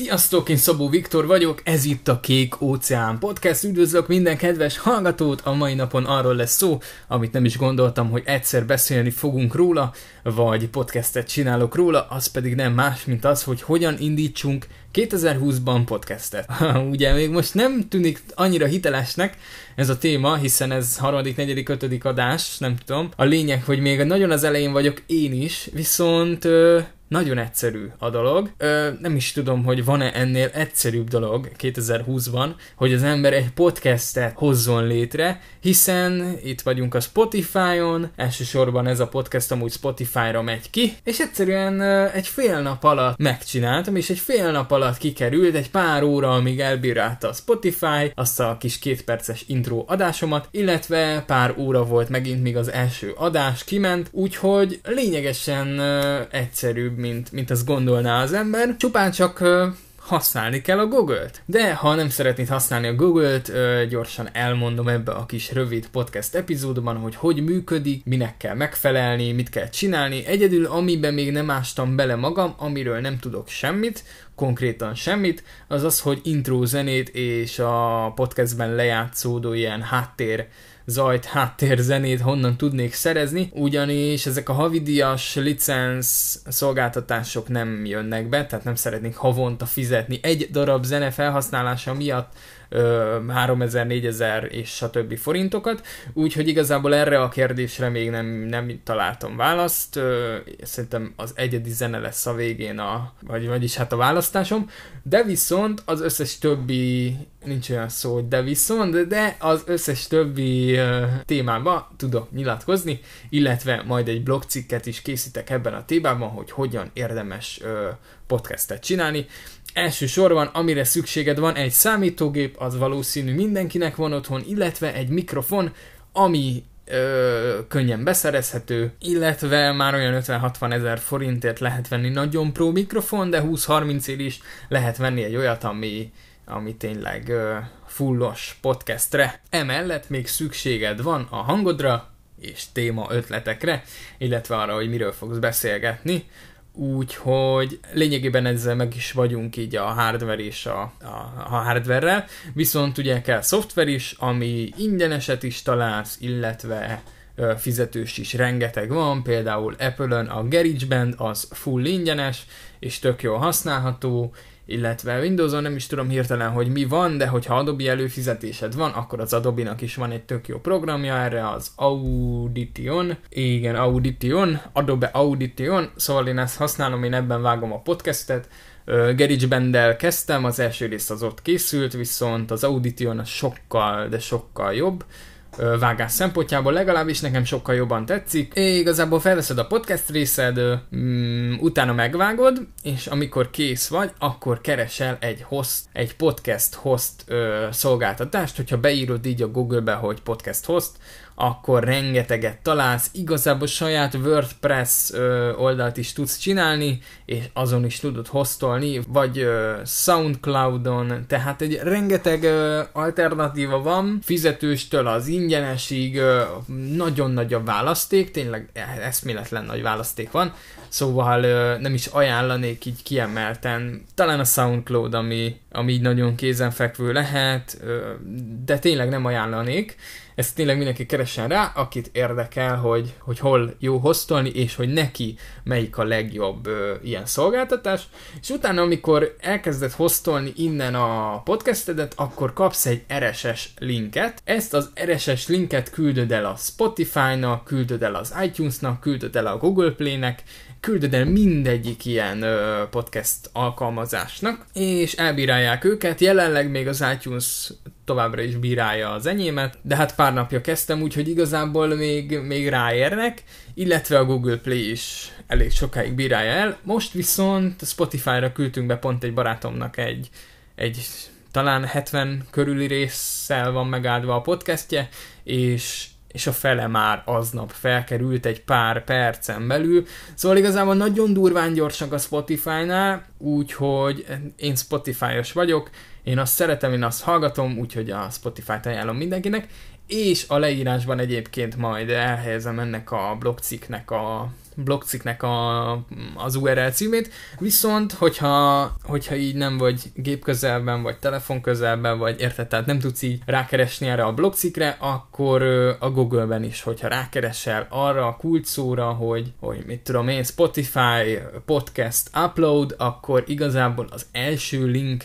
Sziasztok, én Szabó Viktor vagyok, ez itt a Kék Óceán Podcast. Üdvözlök minden kedves hallgatót, a mai napon arról lesz szó, amit nem is gondoltam, hogy egyszer beszélni fogunk róla, vagy podcastet csinálok róla, az pedig nem más, mint az, hogy hogyan indítsunk 2020-ban podcastet. Ugye még most nem tűnik annyira hitelesnek ez a téma, hiszen ez harmadik, negyedik, ötödik adás, nem tudom. A lényeg, hogy még nagyon az elején vagyok én is, viszont nagyon egyszerű a dolog. Ö, nem is tudom, hogy van-e ennél egyszerűbb dolog 2020-ban, hogy az ember egy podcastet hozzon létre, hiszen itt vagyunk a Spotify-on, elsősorban ez a podcast amúgy Spotify-ra megy ki, és egyszerűen ö, egy fél nap alatt megcsináltam, és egy fél nap alatt kikerült, egy pár óra, amíg elbírálta a Spotify, azt a kis kétperces intro adásomat, illetve pár óra volt megint, míg az első adás kiment, úgyhogy lényegesen ö, egyszerűbb, mint, mint azt gondolná az ember. Csupán csak használni kell a Google-t. De ha nem szeretnéd használni a Google-t, gyorsan elmondom ebbe a kis rövid podcast epizódban, hogy hogy működik, minek kell megfelelni, mit kell csinálni. Egyedül, amiben még nem ástam bele magam, amiről nem tudok semmit, konkrétan semmit, az az, hogy intro zenét és a podcastben lejátszódó ilyen háttér zajt, háttérzenét honnan tudnék szerezni, ugyanis ezek a havidias licensz szolgáltatások nem jönnek be, tehát nem szeretnék havonta fizetni. Egy darab zene felhasználása miatt 3000, 4000 és stb. forintokat, úgyhogy igazából erre a kérdésre még nem, nem találtam választ. Szerintem az egyedi zene lesz a végén, a, vagy, vagyis hát a választásom, de viszont az összes többi, nincs olyan szó, hogy de viszont, de az összes többi témában tudok nyilatkozni, illetve majd egy blogcikket is készítek ebben a témában, hogy hogyan érdemes podcastet csinálni. Elsősorban, amire szükséged van, egy számítógép, az valószínű mindenkinek van otthon, illetve egy mikrofon, ami ö, könnyen beszerezhető, illetve már olyan 50-60 ezer forintért lehet venni nagyon pro mikrofon, de 20-30 ér is lehet venni egy olyat, ami, ami tényleg ö, fullos podcastre. Emellett még szükséged van a hangodra, és téma ötletekre, illetve arra, hogy miről fogsz beszélgetni. Úgyhogy lényegében ezzel meg is vagyunk így a hardware és a, a, a hardware viszont ugye kell szoftver is, ami ingyeneset is találsz, illetve ö, fizetős is. Rengeteg van, például Apple-ön a GarageBand az full ingyenes, és tök jól használható, illetve Windows-on nem is tudom hirtelen, hogy mi van, de hogyha Adobe előfizetésed van, akkor az Adobe-nak is van egy tök jó programja erre, az Audition, igen, Audition, Adobe Audition, szóval én ezt használom, én ebben vágom a podcastet, GarageBand-del kezdtem, az első rész az ott készült, viszont az Audition az sokkal, de sokkal jobb, vágás szempontjából legalábbis nekem sokkal jobban tetszik. É, igazából felveszed a podcast részed, mm, utána megvágod, és amikor kész vagy, akkor keresel egy host, egy podcast host ö, szolgáltatást, hogyha beírod így a Google-be, hogy podcast host, akkor rengeteget találsz, igazából saját WordPress ö, oldalt is tudsz csinálni, és azon is tudod hostolni, vagy ö, Soundcloudon, tehát egy rengeteg ö, alternatíva van, fizetőstől az ingyenesig, ö, nagyon nagy a választék, tényleg eszméletlen nagy választék van, szóval ö, nem is ajánlanék így kiemelten, talán a Soundcloud, ami, ami így nagyon kézenfekvő lehet, ö, de tényleg nem ajánlanék, ezt tényleg mindenki keressen rá, akit érdekel, hogy, hogy hol jó hostolni, és hogy neki melyik a legjobb ö, ilyen szolgáltatás, és utána, amikor elkezded hostolni innen a podcastedet, akkor kapsz egy RSS linket. Ezt az RSS linket küldöd el a Spotify-nak, küldöd el az iTunes-nak, küldöd el a Google Play-nek, küldöd el mindegyik ilyen ö, podcast alkalmazásnak, és elbírálják őket. Jelenleg még az iTunes továbbra is bírálja az enyémet, de hát pár napja kezdtem, úgyhogy igazából még, még ráérnek, illetve a Google Play is elég sokáig bírálja el. Most viszont Spotify-ra küldtünk be pont egy barátomnak egy, egy talán 70 körüli résszel van megáldva a podcastje, és és a fele már aznap felkerült egy pár percen belül. Szóval igazából nagyon durván gyorsak a Spotify-nál, úgyhogy én Spotify-os vagyok, én azt szeretem, én azt hallgatom, úgyhogy a Spotify-t ajánlom mindenkinek, és a leírásban egyébként majd elhelyezem ennek a blogcikknek a blogcikknek a, az URL címét, viszont hogyha, hogyha így nem vagy gép közelben, vagy telefon közelben, vagy érted, tehát nem tudsz így rákeresni erre a blogcikkre, akkor a Google-ben is, hogyha rákeresel arra a kulcsszóra, hogy, hogy mit tudom én, Spotify podcast upload, akkor igazából az első link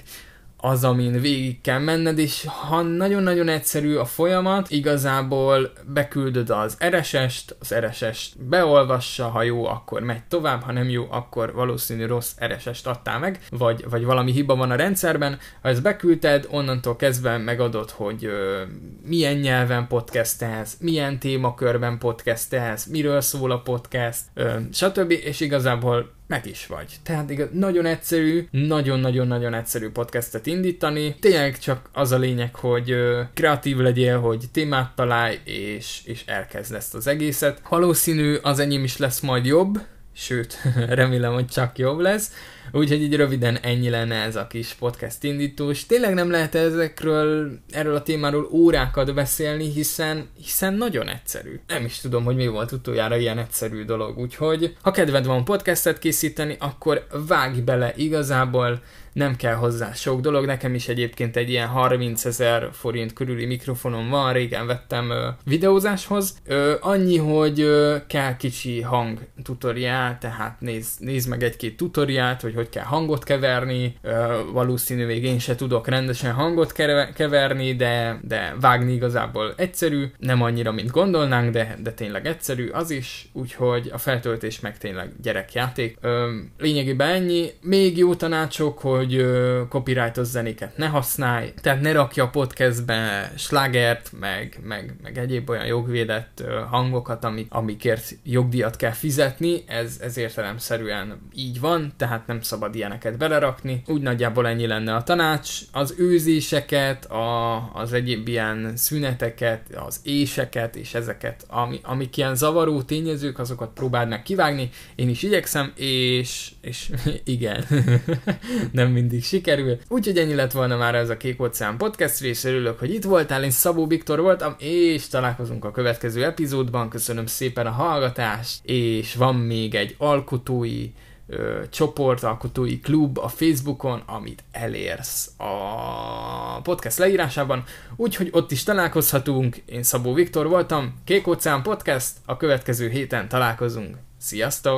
az, amin végig kell menned, és ha nagyon-nagyon egyszerű a folyamat, igazából beküldöd az RSS-t, az RSS-t beolvassa, ha jó, akkor megy tovább, ha nem jó, akkor valószínű rossz RSS-t adtál meg, vagy, vagy valami hiba van a rendszerben. Ha ezt beküldted, onnantól kezdve megadod, hogy ö, milyen nyelven podcastelsz, milyen témakörben podcastelsz, miről szól a podcast, ö, stb. És igazából meg is vagy. Tehát igaz, nagyon egyszerű, nagyon-nagyon-nagyon egyszerű podcastet indítani. Tényleg csak az a lényeg, hogy ö, kreatív legyél, hogy témát találj, és, és elkezd ezt az egészet. Valószínű az enyém is lesz majd jobb, sőt, remélem, hogy csak jobb lesz. Úgyhogy így röviden ennyi lenne ez a kis podcast indítós. Tényleg nem lehet ezekről, erről a témáról órákat beszélni, hiszen, hiszen nagyon egyszerű. Nem is tudom, hogy mi volt utoljára ilyen egyszerű dolog, úgyhogy ha kedved van podcastet készíteni, akkor vágj bele igazából, nem kell hozzá sok dolog, nekem is egyébként egy ilyen 30 ezer forint körüli mikrofonom van, régen vettem ö, videózáshoz. Ö, annyi, hogy ö, kell kicsi hang tutoriál, tehát nézd néz meg egy-két tutoriált, hogy hogy kell hangot keverni, ö, valószínű még én se tudok rendesen hangot keverni, de, de vágni igazából egyszerű, nem annyira, mint gondolnánk, de, de tényleg egyszerű az is, úgyhogy a feltöltés meg tényleg gyerekjáték. Lényegében ennyi, még jó tanácsok, hogy copyrightos zenéket ne használj, tehát ne rakja a podcastbe slagert, meg, meg, meg egyéb olyan jogvédett hangokat, amik, amikért jogdíjat kell fizetni, ez, ez értelemszerűen így van, tehát nem szabad ilyeneket belerakni. Úgy nagyjából ennyi lenne a tanács. Az őzéseket, a, az egyéb ilyen szüneteket, az éseket és ezeket, ami, amik ilyen zavaró tényezők, azokat próbáld meg kivágni. Én is igyekszem, és, és igen, nem mindig sikerül. Úgyhogy ennyi lett volna már ez a Kék Óceán podcast rész. Örülök, hogy itt voltál, én Szabó Viktor voltam, és találkozunk a következő epizódban. Köszönöm szépen a hallgatást, és van még egy alkotói ö, csoport, alkotói klub a Facebookon, amit elérsz a podcast leírásában, úgyhogy ott is találkozhatunk. Én Szabó Viktor voltam, Kék Óceán Podcast, a következő héten találkozunk. Sziasztok!